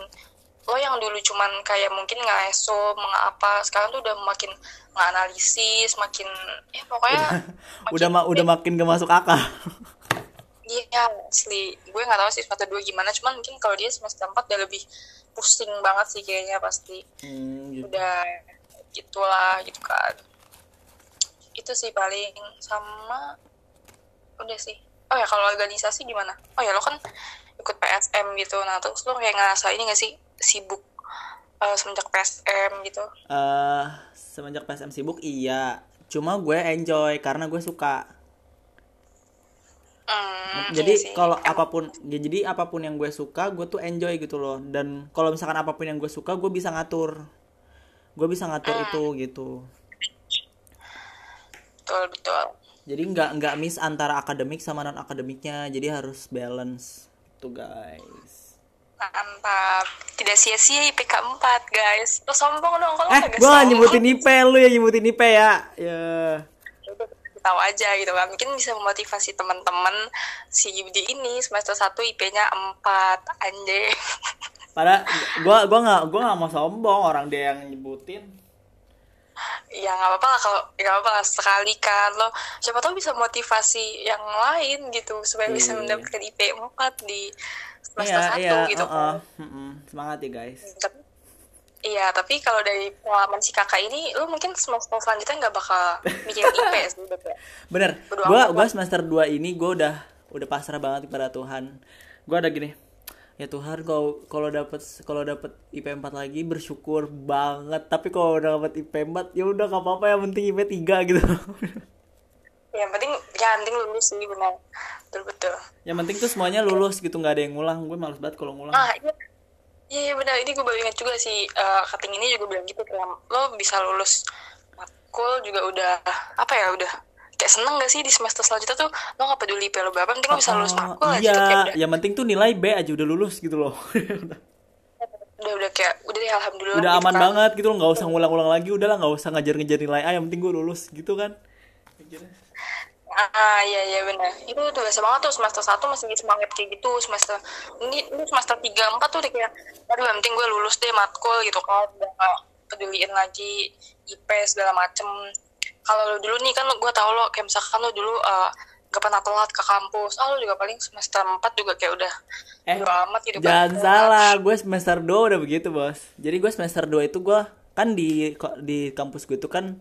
lo yang dulu cuman kayak mungkin nggak eso apa sekarang tuh udah makin nggak analisis makin ya pokoknya
udah makin, udah, ma udah makin gak masuk akal.
Iya asli. Gue nggak tahu sih semester dua gimana cuman mungkin kalau dia semester empat udah lebih pusing banget sih kayaknya pasti. Hmm, gitu. udah gitulah gitu kan. Itu sih paling. Sama udah sih. Oh ya kalau organisasi gimana? Oh ya lo kan ikut PSM gitu. Nah terus lo kayak ngerasa ini gak sih sibuk uh, semenjak PSM gitu?
Uh, semenjak PSM sibuk iya. Cuma gue enjoy karena gue suka. Hmm, jadi iya kalau apa pun ya, jadi apa pun yang gue suka gue tuh enjoy gitu loh dan kalau misalkan apa pun yang gue suka gue bisa ngatur gue bisa ngatur hmm. itu gitu
betul betul
jadi nggak nggak miss antara akademik sama non akademiknya jadi harus balance tuh guys
Mantap. Tidak sia-sia IPK 4, guys. Lo sombong dong kalau
eh, gue gak nyebutin IP lu ya nyebutin IP ya. Ya.
Tahu aja gitu kan. Mungkin bisa memotivasi teman-teman si Yudi ini semester 1 IP-nya 4. Anjay.
Pada gua gua nggak gua nggak mau sombong orang dia yang nyebutin
ya nggak apa-apa lah kalau ya nggak apa-apa lah sekali kan lo. Siapa tahu bisa motivasi yang lain gitu supaya bisa iya. mendapatkan IP 4 di semester iya, satu iya, gitu. uh, uh,
semangat ya guys.
Tapi, iya tapi kalau dari pengalaman si kakak ini lu mungkin semester selanjutnya nggak bakal bikin IP sih
bener. Gue gue semester 2 ini gue udah udah pasrah banget kepada Tuhan. Gue ada gini ya Tuhan kalau kalau dapat kalau dapat IP 4 lagi bersyukur banget. Tapi kalau udah dapat IP 4 ya udah gak apa-apa yang penting IP 3 gitu.
Ya, yang penting yang penting lulus sih benar. Betul betul.
Yang penting tuh semuanya lulus gitu nggak ada yang ngulang. Gue males banget kalau ngulang.
Ah iya. Iya, iya benar. Ini gue baru ingat juga sih uh, cutting ini juga bilang gitu kan lo bisa lulus. Matkul juga udah apa ya udah kayak seneng gak sih di semester selanjutnya tuh? Lo gak peduli lo berapa penting lo bisa lulus
ah, matkul iya, aja kayak yang penting tuh nilai B aja udah lulus gitu loh.
Udah udah kayak udah deh alhamdulillah
udah gitu aman kan. banget gitu loh nggak usah ngulang-ulang lagi udah lah nggak usah ngajar-ngajar nilai A yang penting gue lulus gitu kan.
Ah iya iya benar itu tuh biasa banget tuh semester satu masih semangat kayak gitu semester ini ini semester tiga empat tuh udah kayak aduh yang penting gue lulus deh matkul gitu kan. Udah gak peduliin lagi IP segala macem kalau lo dulu nih kan gue tau lo kayak misalkan lo dulu uh, gak pernah telat ke kampus. Oh lo juga paling semester empat juga kayak udah
eh, amat gitu jangan kan. salah gue semester dua udah begitu bos. Jadi gue semester dua itu gue kan di di kampus gue itu kan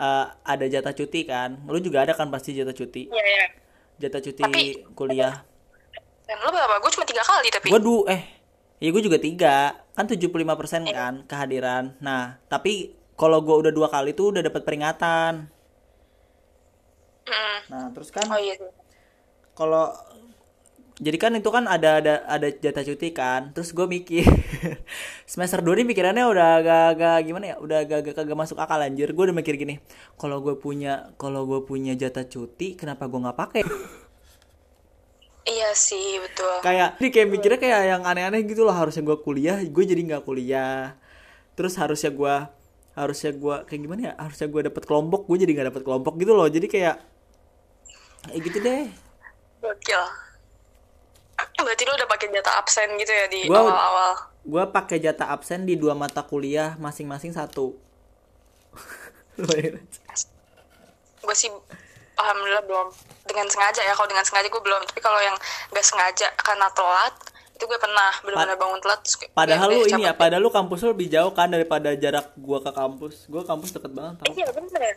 uh, ada jatah cuti kan. Lu juga ada kan pasti jatah cuti?
Iya iya.
Jatah cuti tapi, kuliah.
Dan lu berapa? Gue cuma tiga kali tapi.
Gue du eh ya gue juga tiga. Kan 75% persen eh. kan kehadiran. Nah tapi kalau gue udah dua kali tuh udah dapat peringatan.
Mm.
nah terus kan
oh, iya.
kalau jadi kan itu kan ada ada ada jatah cuti kan terus gue mikir semester 2 ini pikirannya udah agak-agak gimana ya udah agak-agak kagak masuk akal anjir. Gue udah mikir gini kalau gue punya kalau gue punya jatah cuti kenapa gue nggak pakai?
Iya sih betul.
Kayak ini kayak mikirnya kayak yang aneh-aneh gitu loh harusnya gue kuliah gue jadi nggak kuliah. Terus harusnya gue harusnya gue kayak gimana ya harusnya gue dapet kelompok gue jadi nggak dapet kelompok gitu loh. Jadi kayak kayak gitu deh.
Gokil. Berarti lu udah pakai jatah absen gitu ya di awal-awal?
Gua pakai jatah absen di dua mata kuliah masing-masing satu.
gue sih alhamdulillah belum. Dengan sengaja ya kalau dengan sengaja gue belum. Tapi kalau yang gak sengaja karena telat itu gue pernah benar-benar bangun telat terus kayak
padahal lu ini ya padahal lu kampus lu lebih jauh kan daripada jarak gua ke kampus. Gua kampus deket banget tau.
Iya bener.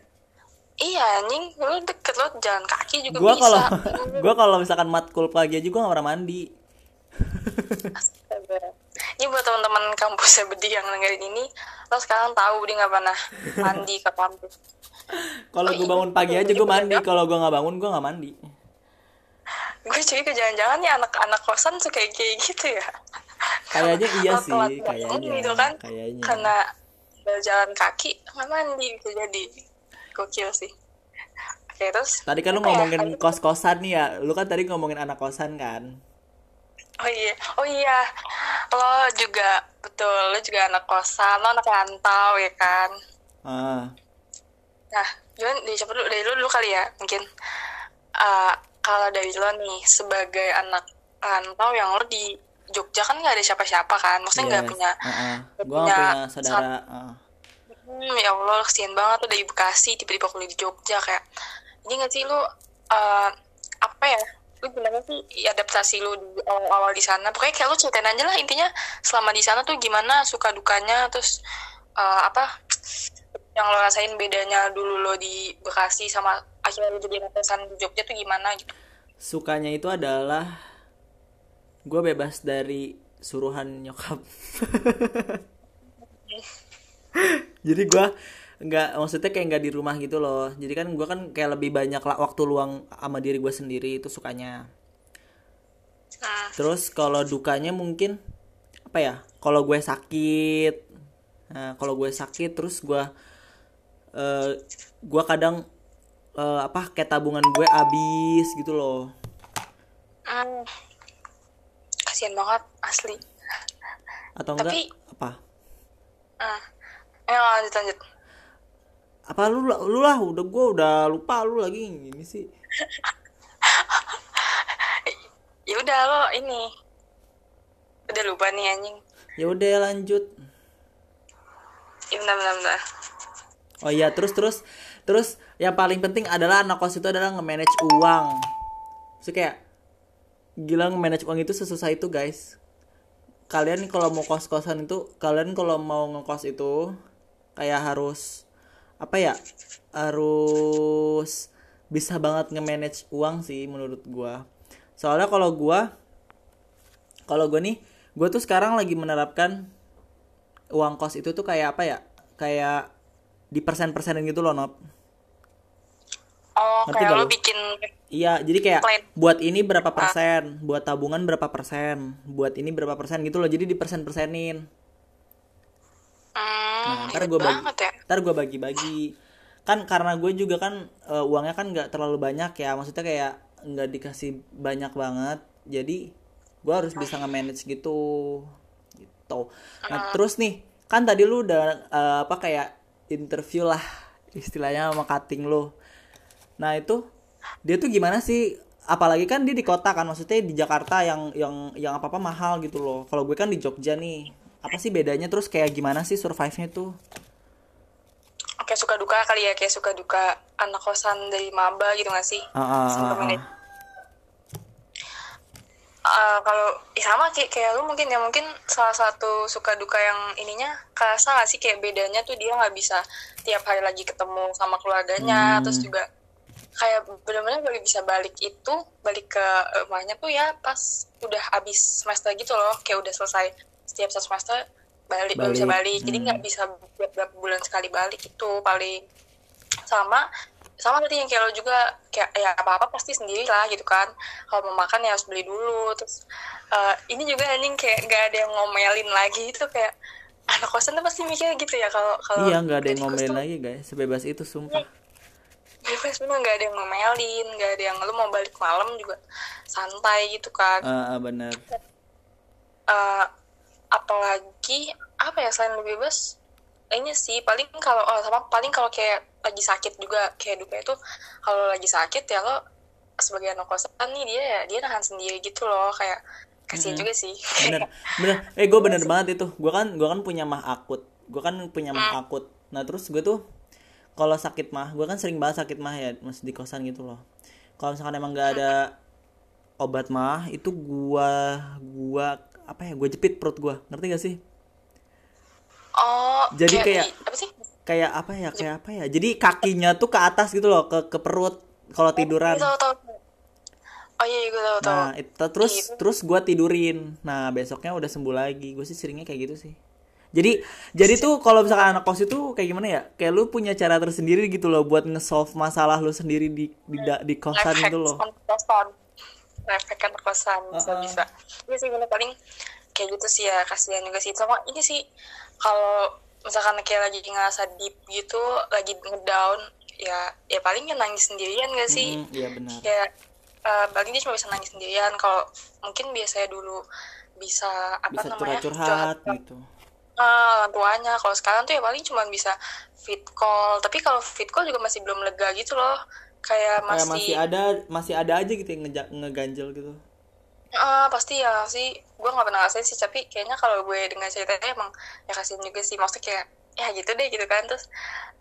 Iya anjing. Lu deket lo jalan kaki juga
gua
bisa.
kalau gua kalau misalkan matkul pagi aja gua gak pernah mandi.
Astaga. Ini buat teman-teman kampus Bedi yang dengerin ini, lo sekarang tahu dia nggak pernah mandi ke kampus.
kalau gua bangun pagi aja gua mandi. kalau gua nggak bangun gua nggak mandi
Gue curiga jangan-jangan nih anak-anak kosan suka kayak kayak gitu ya.
kayaknya iya sih kayaknya
gitu kan,
kayaknya
karena berjalan kaki nggak mandi bisa jadi gokil sih. Oke terus.
tadi kan lu
ya?
ngomongin kos kosan nih ya lu kan tadi ngomongin anak kosan kan
Oh iya, oh iya, lo juga betul, lo juga anak kosan, lo anak rantau ya kan.
ah
Nah, dari siapa dulu? Dari lu dulu kali ya, mungkin. Eh, kalau dari lo nih, sebagai anak rantau yang lo di Jogja kan nggak ada siapa-siapa kan? Maksudnya nggak
yes.
punya...
Gua nggak
punya
punya saudara ah.
Hmm, ya Allah, kesian banget tuh dari Bekasi, tiba-tiba kuliah di Jogja. Kayak, ini nggak sih lo, eh, apa ya, lu gimana sih adaptasi lu di awal-awal di sana? Pokoknya kayak lu ceritain aja lah, intinya selama di sana tuh gimana suka dukanya, terus eh, apa yang lo rasain bedanya dulu lo di Bekasi sama akhirnya lo jadi kosan di Jogja tuh gimana gitu.
sukanya itu adalah gue bebas dari suruhan nyokap. Jadi gue nggak maksudnya kayak nggak di rumah gitu loh. Jadi kan gue kan kayak lebih banyak lah waktu luang sama diri gue sendiri itu sukanya.
Nah,
terus kalau dukanya mungkin apa ya kalau gue sakit nah kalau gue sakit terus gue eh gue kadang eh, apa kayak tabungan gue habis gitu loh
hmm, kasian banget asli.
atau enggak
Tapi-
apa.
Ayo lanjut lanjut.
apa lu lu lah udah gue udah lupa lu lagi gini sih
Ya udah lo ini udah lupa nih anjing.
ya udah lanjut
Ya bentar bentar bentar.
oh iya terus terus terus yang paling penting adalah anak kos itu adalah nge-manage uang. So kayak gila nge-manage uang itu sesusah itu guys. Kalian kalau mau kos kosan itu kalian kalau mau ngekos itu kayak harus apa ya harus bisa banget nge-manage uang sih menurut gua. Soalnya kalau gua kalau gua nih gua tuh sekarang lagi menerapkan uang kos itu tuh kayak apa ya kayak di persen-persenin gitu loh
Oh,
Ngerti
kayak
gak
lo
lu?
bikin
iya jadi kayak
Plan.
buat ini berapa persen buat tabungan berapa persen buat ini berapa persen gitu loh jadi di persen-persenin
hmm,
ntar
ribet
gue bagi
ya.
ntar gue bagi-bagi kan karena gue juga kan eh, uangnya kan nggak terlalu banyak ya maksudnya kayak nggak dikasih banyak banget jadi gue harus bisa nge-manage gitu gitu nah terus nih kan tadi lu udah eh, apa kayak interview lah istilahnya sama cutting lu nah itu dia tuh gimana sih? Apalagi kan dia di kota kan maksudnya di Jakarta yang yang yang apa apa mahal gitu loh. Kalau gue kan di Jogja nih. Apa sih bedanya? Terus kayak gimana sih survive-nya tuh?
Oke, suka duka kali ya, kayak suka duka anak kosan dari maba gitu gak sih? Sama
ah, ah.
manaj- Eh, kalau ya sama kayak kayak lu mungkin ya mungkin salah satu suka duka yang ininya kerasa gak sih? Kayak bedanya tuh dia nggak bisa tiap hari lagi ketemu sama keluarganya.
Hmm.
terus juga kayak benar-benar baru bisa balik itu balik ke rumahnya tuh ya pas udah habis semester gitu loh kayak udah selesai setiap satu semester balik, baru bisa
Balik.
balik. Jadi
Hmm.
nggak bisa beberapa bulan sekali balik itu paling. Sama sama tadi yang kayak lo juga kayak ya apa apa pasti sendiri lah gitu kan. Kalau mau makan ya harus beli dulu. Terus eh, ini juga anjing kayak nggak ada yang ngomelin lagi itu kayak anak kosan tuh pasti mikir gitu ya kalau kalau
Iya nggak ada yang ngomelin
tuh.
lagi guys. Sebebas itu sumpah
bebas bener nggak ada yang ngomelin nggak ada yang lu mau balik malam juga santai gitu kan
Ah, ah, bener.
Eh, apalagi apa ya selain lebih bebas ini sih paling kalau oh, sama paling kalau kayak lagi sakit juga kayak duka itu kalau lagi sakit ya lo sebagai anak kosan nih dia ya dia nahan sendiri gitu loh kayak kasihan juga sih.
Bener bener. Eh gue bener banget itu. Gue kan gue kan punya mah akut. Gue kan punya mah akut. Nah terus gue tuh kalau sakit mah gue kan sering banget sakit mah ya masih di kosan gitu loh. Kalau misalkan emang nggak ada obat mah itu gua gua apa ya gue jepit perut gue ngerti gak sih?
Oh
Jadi kayak-
apa sih?
kayak apa ya kayak apa ya? Jadi kakinya tuh ke atas gitu loh ke ke perut kalau tiduran.
Gue oh iya gue tahu tahu.
Nah itu terus
Gitu.
terus gue tidurin. Nah besoknya udah sembuh lagi. Gue sih seringnya kayak gitu sih jadi jadi tuh kalau misalkan anak kos itu kayak gimana ya? Kayak lu punya cara tersendiri gitu loh buat nge-solve masalah lu sendiri di di, da- di kosan
Efek
gitu loh.
anak kosan. Efek anak kosan bisa
Uh-uh.
bisa. Ini sih bener. Paling kayak gitu sih ya kasihan juga sih. Sama ini sih kalau misalkan kayak lagi ngerasa deep gitu lagi ngedown ya ya paling ya nangis sendirian gak sih?
Mm, iya benar.
Kayak eh, paling dia cuma bisa nangis sendirian. Kalau mungkin biasanya dulu bisa apa
bisa
namanya
curhat-curhat
ke-
gitu
Ah, orang tuanya. Kalau sekarang tuh ya paling cuma bisa fit call. Tapi kalau fit call juga masih belum lega gitu loh. Kayak
kayak
masih,
masih ada masih ada aja gitu yang ngeja- ngeganjel gitu.
Ah, pasti ya. Sih gue nggak pernah ngerasain sih. Tapi kayaknya kalau gue dengar ceritanya emang ya kasihan juga sih. Maksudnya kayak ya gitu deh gitu kan. Terus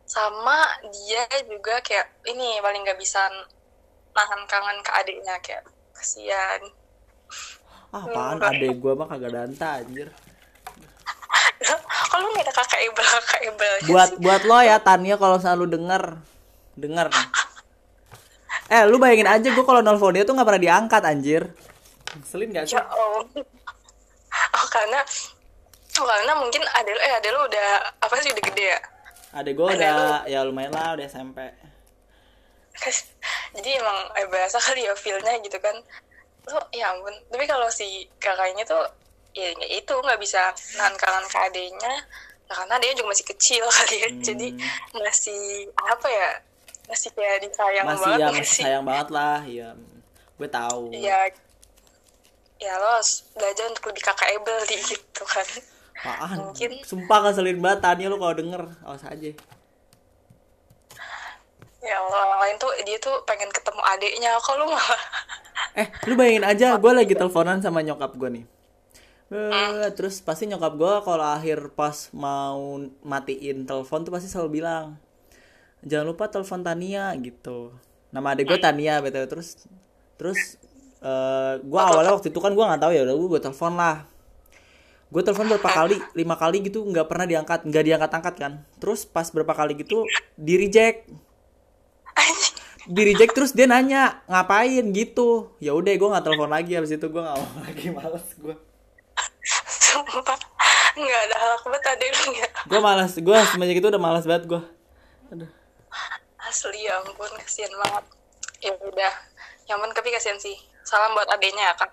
sama dia juga kayak ini paling nggak bisa nahan kangen ke adiknya. Kayak kasihan.
Ah apaan? Adek gue mah kagak danta anjir
kalau nggak ada kakak Ibel kakak Ibel
buat buat lo ya Tania kalau selalu denger. Denger nih. eh lu bayangin aja gue kalau nelfon dia tuh nggak pernah diangkat anjir. Selin gak sih?
Ya oh oh karena oh, karena mungkin ada eh ada lu udah apa sih udah gede ya?
Adek gue udah ya lumayan lah udah SMP
jadi emang eh, berasa kali ya feelnya gitu kan. Tuh ya ampun. Tapi kalau si kakaknya tuh ya nggak itu nggak bisa nahan kangen ke adenya nah, karena dia juga masih kecil kali ya jadi masih apa ya masih kayak disayang
masih
banget
ya masih
sih?
sayang banget lah ya gue tahu.
Ya ya lo belajar untuk lebih kakakable di gitu kan.
Apaan?
Mungkin-
sumpah ngeselin banget Tania lu kalau denger. Awas aja.
Ya Allah, orang lain tuh dia tuh pengen ketemu adiknya kalau malah
Eh, lu bayangin aja, gue lagi teleponan sama nyokap gue nih. Eh, terus pasti nyokap gue kalau akhir pas mau matiin telepon tuh pasti selalu bilang, jangan lupa telepon Tania gitu. Nama adik gue Tania btw. Terus terus eh gue awalnya waktu itu kan gue nggak tahu ya udah gue telepon lah. Gue telepon berapa kali, lima kali gitu nggak pernah diangkat, nggak diangkat angkat kan. Terus pas berapa kali gitu di reject, di reject terus dia nanya ngapain? gitu. Ya udah gue nggak telepon lagi habis itu gue nggak mau lagi males gue
sumpah nggak ada hal banget lu ya
gue malas gue semenjak itu udah malas banget gue aduh.
Asli ya ampun kasihan banget. Ya udah penting tapi kasihan sih. Salam buat adiknya ya kan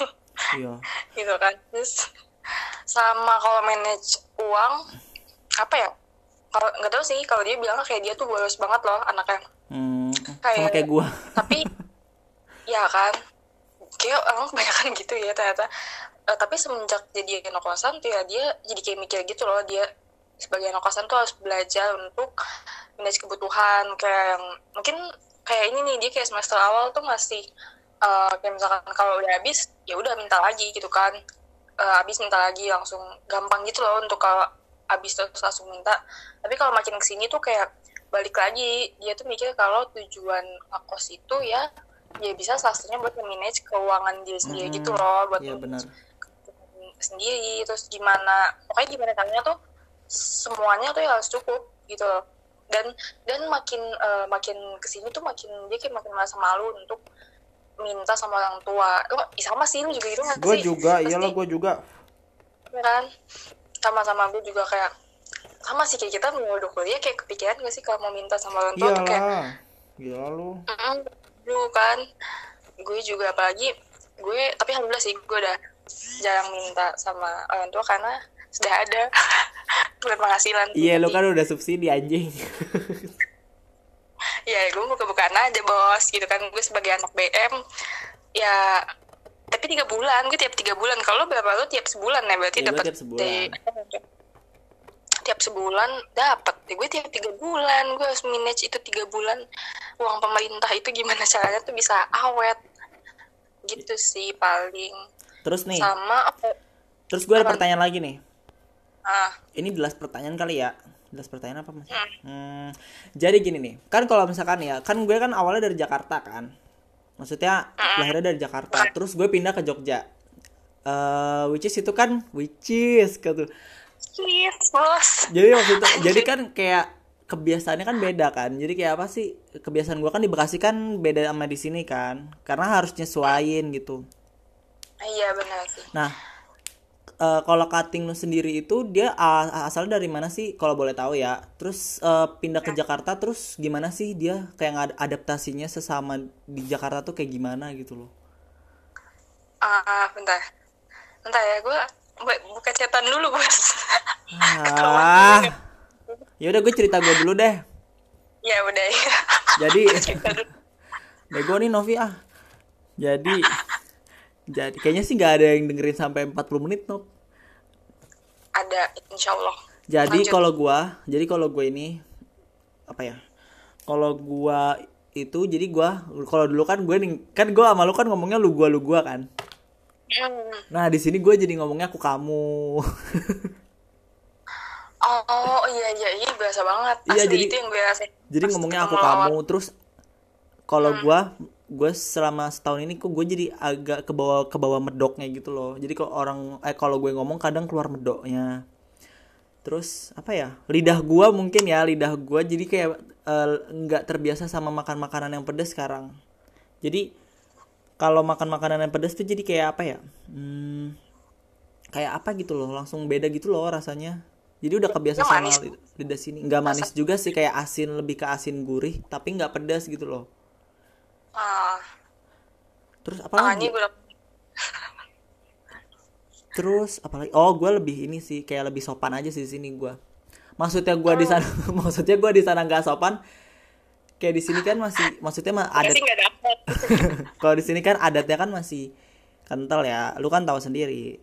iya.
Gitu kan. Terus sama kalau manage uang apa ya? Kalau nggak tahu sih kalau dia bilang kayak dia tuh boros banget loh anaknya.
Hmm, sama
Kayak-
kayak gue
tapi ya kan. Kayak orang kebanyakan gitu ya ternyata Eh, tapi semenjak jadi anak kosan tuh ya dia jadi kayak mikir gitu loh dia sebagai anak kosan tuh harus belajar untuk manage kebutuhan kayak yang mungkin kayak ini nih dia kayak semester awal tuh masih eh, kayak misalkan kalau udah habis ya udah minta lagi gitu kan. Eh, habis minta lagi langsung gampang gitu loh untuk kalau habis terus langsung minta. Tapi kalau makin ke sini tuh kayak balik lagi dia tuh mikir kalau tujuan ngekos itu ya ya bisa salah satunya buat manage keuangan dia sendiri
Hmm,
gitu loh buat
iya benar
sendiri terus gimana pokoknya gimana caranya tuh semuanya tuh ya harus cukup gitu loh. Dan dan makin eh, makin ke sini tuh makin dia kayak makin merasa malu untuk minta sama orang tua. Lo sama sih lu juga gitu nggak
gue juga iyalah gue juga.
Ya kan? Sama-sama gue juga kayak sama sih kayak kita mau kuliah kayak kepikiran gak sih kalau mau minta sama orang tua tuh kayak
iyalah gila lu.
Mm, dulu kan. Gue juga apalagi gue tapi alhamdulillah sih gue udah jarang minta sama orang tua karena sudah ada buat penghasilan
iya lu
Jadi,
kan udah subsidi anjing.
Ya gue buka-bukaan aja bos gitu kan. Gue sebagai anak BM ya tapi tiga bulan gue tiap tiga bulan. Kalau lo berapa lo tiap sebulan ya berarti
Iya, gue
dapat
tiap sebulan.
tiap sebulan dapat ya, gue tiap tiga bulan gue harus manage itu tiga bulan. Uang pemerintah itu gimana caranya tuh bisa awet. Gitu sih paling
terus nih
sama
terus gue ada
Apa?
pertanyaan lagi nih.
Ah.
Ini belas pertanyaan kali ya. Belas pertanyaan apa mas? Hmm, jadi gini nih kan kalau misalkan ya kan gue kan awalnya dari Jakarta kan. Maksudnya lahirnya dari Jakarta. Terus gue pindah ke Jogja. Eh which is itu kan which is gitu.
Yes, bos.
jadi waktu itu jadi kan kayak kebiasaannya kan beda kan. Jadi kayak apa sih kebiasaan gua kan di Bekasi kan beda sama di sini kan. Karena harus nyesuain gitu
Iya benar sih.
nah eh, kalau cutting lu sendiri itu dia asal dari mana sih? Kalau boleh tahu ya. Terus eh, pindah ke Jakarta terus gimana sih dia kayak adaptasinya sesama di Jakarta tuh kayak gimana gitu loh?
Ah, bentar. Bentar ya, gue buka catatan dulu, bos.
ah. Ya udah gue cerita gue dulu deh.
Ya udah ya.
jadi bego nih Novi ah. Jadi jadi kayaknya sih nggak ada yang dengerin sampai 40 menit Nov
Ada, insya Allah.
jadi kalau gua jadi kalau gue ini apa ya kalau gua itu jadi gua kalau dulu kan gue kan gua sama lu kan ngomongnya lu gua lu gua kan
Hmm.
nah di sini gue jadi ngomongnya aku kamu
Oh iya iya iya biasa banget.
Iya,
Asli
jadi-
itu yang gue rasain.
jadi ngomongnya aku kamu terus kalau gua gue selama setahun ini kok gue jadi agak ke bawah ke bawah medoknya gitu loh. Jadi kalau orang eh kalau gue ngomong kadang keluar medoknya. Terus apa ya lidah gua mungkin ya lidah gua jadi kayak eh, nggak terbiasa sama makan makanan yang pedas sekarang. Jadi kalau makan makanan yang pedas tuh jadi kayak apa ya hmm, kayak apa gitu loh langsung beda gitu loh rasanya. Jadi udah kebiasa sama lidah sini. Nggak manis juga sih kayak asin lebih ke asin gurih tapi nggak pedas gitu loh
Ah,
terus apa
ah,
lagi?
ini gue
terus apalagi oh gue lebih ini sih kayak lebih sopan aja sih di sini gue maksudnya gue di sana maksudnya gue di sana nggak sopan kayak di sini kan masih maksudnya mah adat kalau di sini kan adatnya kan masih kental ya lu kan tahu sendiri.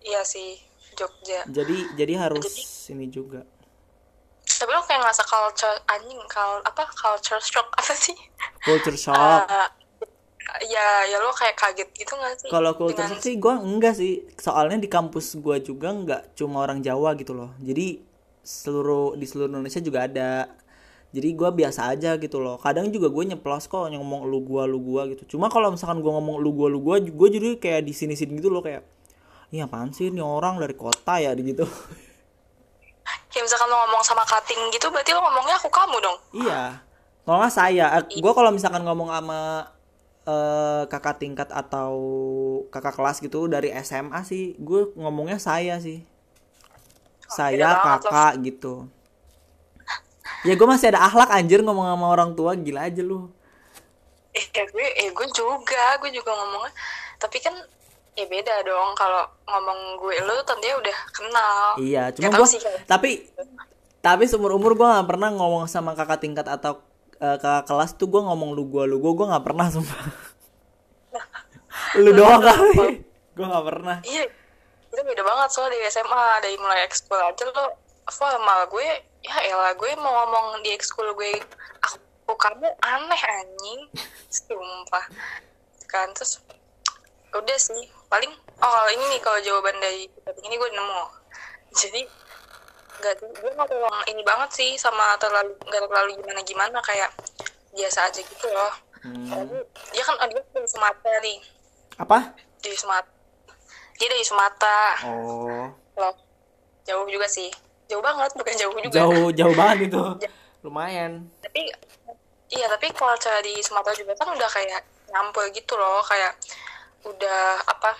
Iya sih, Jogja.
jadi jadi harus ini juga
Tapi lo kayak ngerasa culture anjing, kal apa culture shock apa sih?
culture shock.
Eh, ya ya lo kayak kaget gitu gak sih?
kalau culture
Dengan-
shock sih gue enggak sih. Soalnya di kampus gue juga nggak cuma orang Jawa gitu loh. Jadi seluruh di seluruh Indonesia juga ada. Jadi gue biasa aja gitu loh. Kadang juga gue nyeplos kok ngomong lu gua lu gua gitu. Cuma kalau misalkan gue ngomong lu gua lu gua gue jadi kayak di sini sini gitu loh kayak iya apaan sih ini orang dari kota ya? Gitu
Kayak misalkan lo ngomong sama cutting gitu, berarti lo ngomongnya aku kamu dong.
iya kalau nggak saya gue kalau misalkan ngomong sama eh, kakak tingkat atau kakak kelas gitu dari SMA sih gue ngomongnya saya sih saya
banget loh.
kakak gitu ya gue masih ada akhlak anjir ngomong sama orang tua gila aja lu
Eh, gue, eh gue juga, gue juga ngomongnya. Tapi kan, ya beda dong. Kalau ngomong gue lo tentunya udah kenal.
iya cuma gue
sih,
tapi tapi seumur umur gue nggak pernah ngomong sama kakak tingkat atau eh, kakak kelas tuh gue ngomong lu gua lu gua gue nggak pernah sumpah lu doang kali gue nggak pernah
Iya, itu beda banget soal dari SMA, dari mulai ekskul aja lo formal gue, ya elah gue mau ngomong di ekskul gue, aku kamu aneh anjing, sumpah. Kan terus udah sih, paling oh kalau ini nih kalau jawaban dari ini gue nemu. Jadi nggak gue nggak terlalu ini banget sih sama terlalu nggak terlalu gimana gimana kayak biasa aja gitu loh. Tapi dia kan oh, dia dari Sumatera nih,
apa?
Dari Sumatera. Dia dari Sumatera.
Oh.
Loh jauh juga sih. Jauh banget bukan jauh juga.
Jauh jauh banget itu. Lumayan.
Tapi iya tapi kalau cara di Sumatera juga kan udah kayak nyampur gitu loh kayak udah apa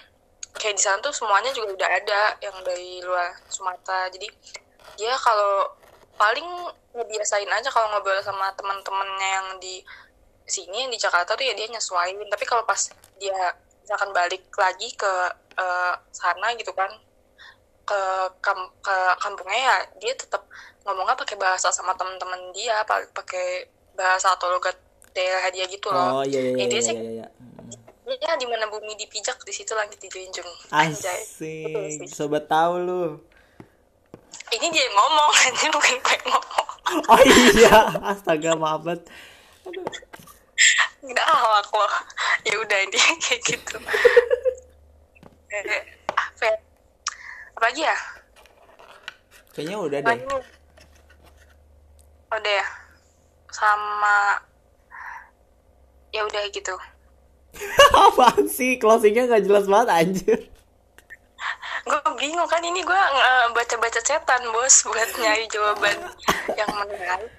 kayak di sana tuh semuanya juga udah ada yang dari luar Sumatera. Jadi dia kalau paling ngebiasain aja kalau ngobrol sama teman-temannya yang di sini yang di Jakarta tuh ya dia nyesuaiin. Tapi kalau pas dia misalkan balik lagi ke eh, sana gitu kan ke kam- ke kampungnya ya dia tetap ngomongnya pakai bahasa sama teman-teman dia pa- pakai bahasa atau logat daerah dia gitu
oh
loh
iya iya
Ya,
iya
dia
iya
sih
iya, iya.
Ya di mana bumi dipijak di situ langit dijunjung. Anjay.
Asik. Sobat tahu lu.
Ini dia yang ngomong ini bukan gue yang ngomong.
Oh iya astaga maaf banget.
Nggak awak loh ya udah dia kayak gitu. Eh, apa ya? apa lagi ya?
Kayaknya udah deh.
Udah ya? Sama ya udah gitu
Apaan sih? Closingnya nggak jelas banget anjir.
gue bingung kan ini gue baca-baca cetan bos buat nyari jawaban yang menarik.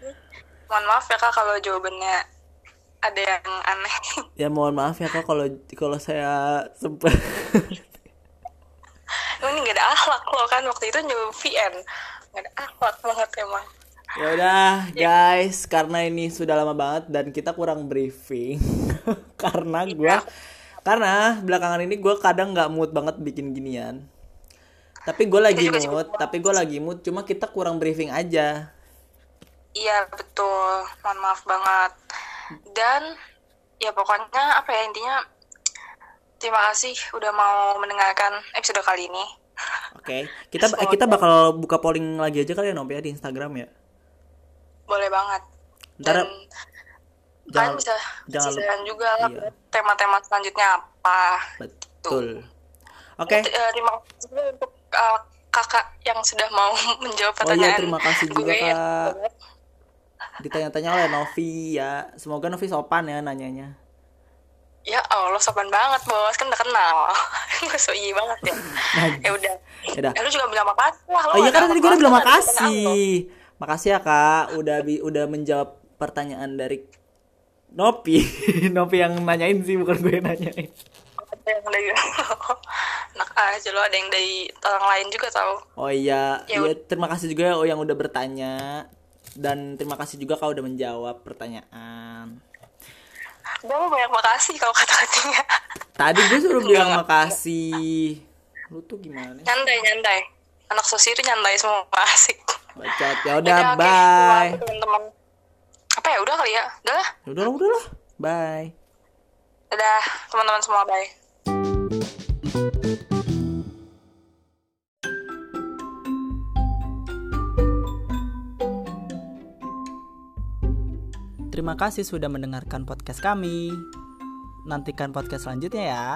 Mohon maaf ya kak kalau jawabannya ada yang aneh.
Ya mohon maaf ya kak kalau kalau saya sempat
ini gak ada akhlak loh kan? Waktu itu nyoba VN gak ada akhlak banget emang
Ya udah guys, karena ini sudah lama banget dan kita kurang briefing karena gua karena belakangan ini gua kadang nggak mood banget bikin ginian. Tapi gue lagi mood, tapi gue lagi mood, cuma kita kurang briefing aja.
iya betul mohon maaf banget dan ya pokoknya apa ya intinya terima kasih udah mau mendengarkan episode kali ini
Oke, kita eh, kita bakal buka polling lagi aja kali ya Nopi ya di Instagram ya.
Boleh banget
Ntar
dan
jangan-
kalian bisa
jangan lupa-
juga lah
iya.
tema-tema selanjutnya apa
betul. Oke.
T- eh, terima kasih juga untuk eh, kakak yang sudah mau menjawab
Oh
pertanyaan
iya, terima kasih juga
gue ya.
Kak. Ditanya-tanya oleh Novi ya. Semoga Novi sopan ya nanyanya.
ya Allah sopan banget bos kan udah kenal gue so iya banget ya ya udah
Ya udah.
ya, lu juga bilang makasih lah
Oh iya kan tadi gue udah bilang makasih. Makasih ya kak, udah bi- udah menjawab pertanyaan dari Nopi. Nopi yang nanyain sih bukan gue yang nanyain.
ada yang dari enak aja lo ada yang dari orang lain juga tahu
Oh iya,
Ya
iya terima kasih juga ya yang udah bertanya dan terima kasih juga kau udah menjawab pertanyaan.
gue mau banyak makasih kalau kata-katanya
Tadi gue suruh bilang makasih. Lu tuh gimana?
nyantai nyantai anak itu nyantai semua asik
Bacot. Ya udah, bye.
Teman-teman apa ya udah kali ya udah lah
Udah lah, udah lah. Bye.
dadah teman-teman semua bye
Terima kasih sudah mendengarkan podcast kami. Nantikan podcast selanjutnya ya.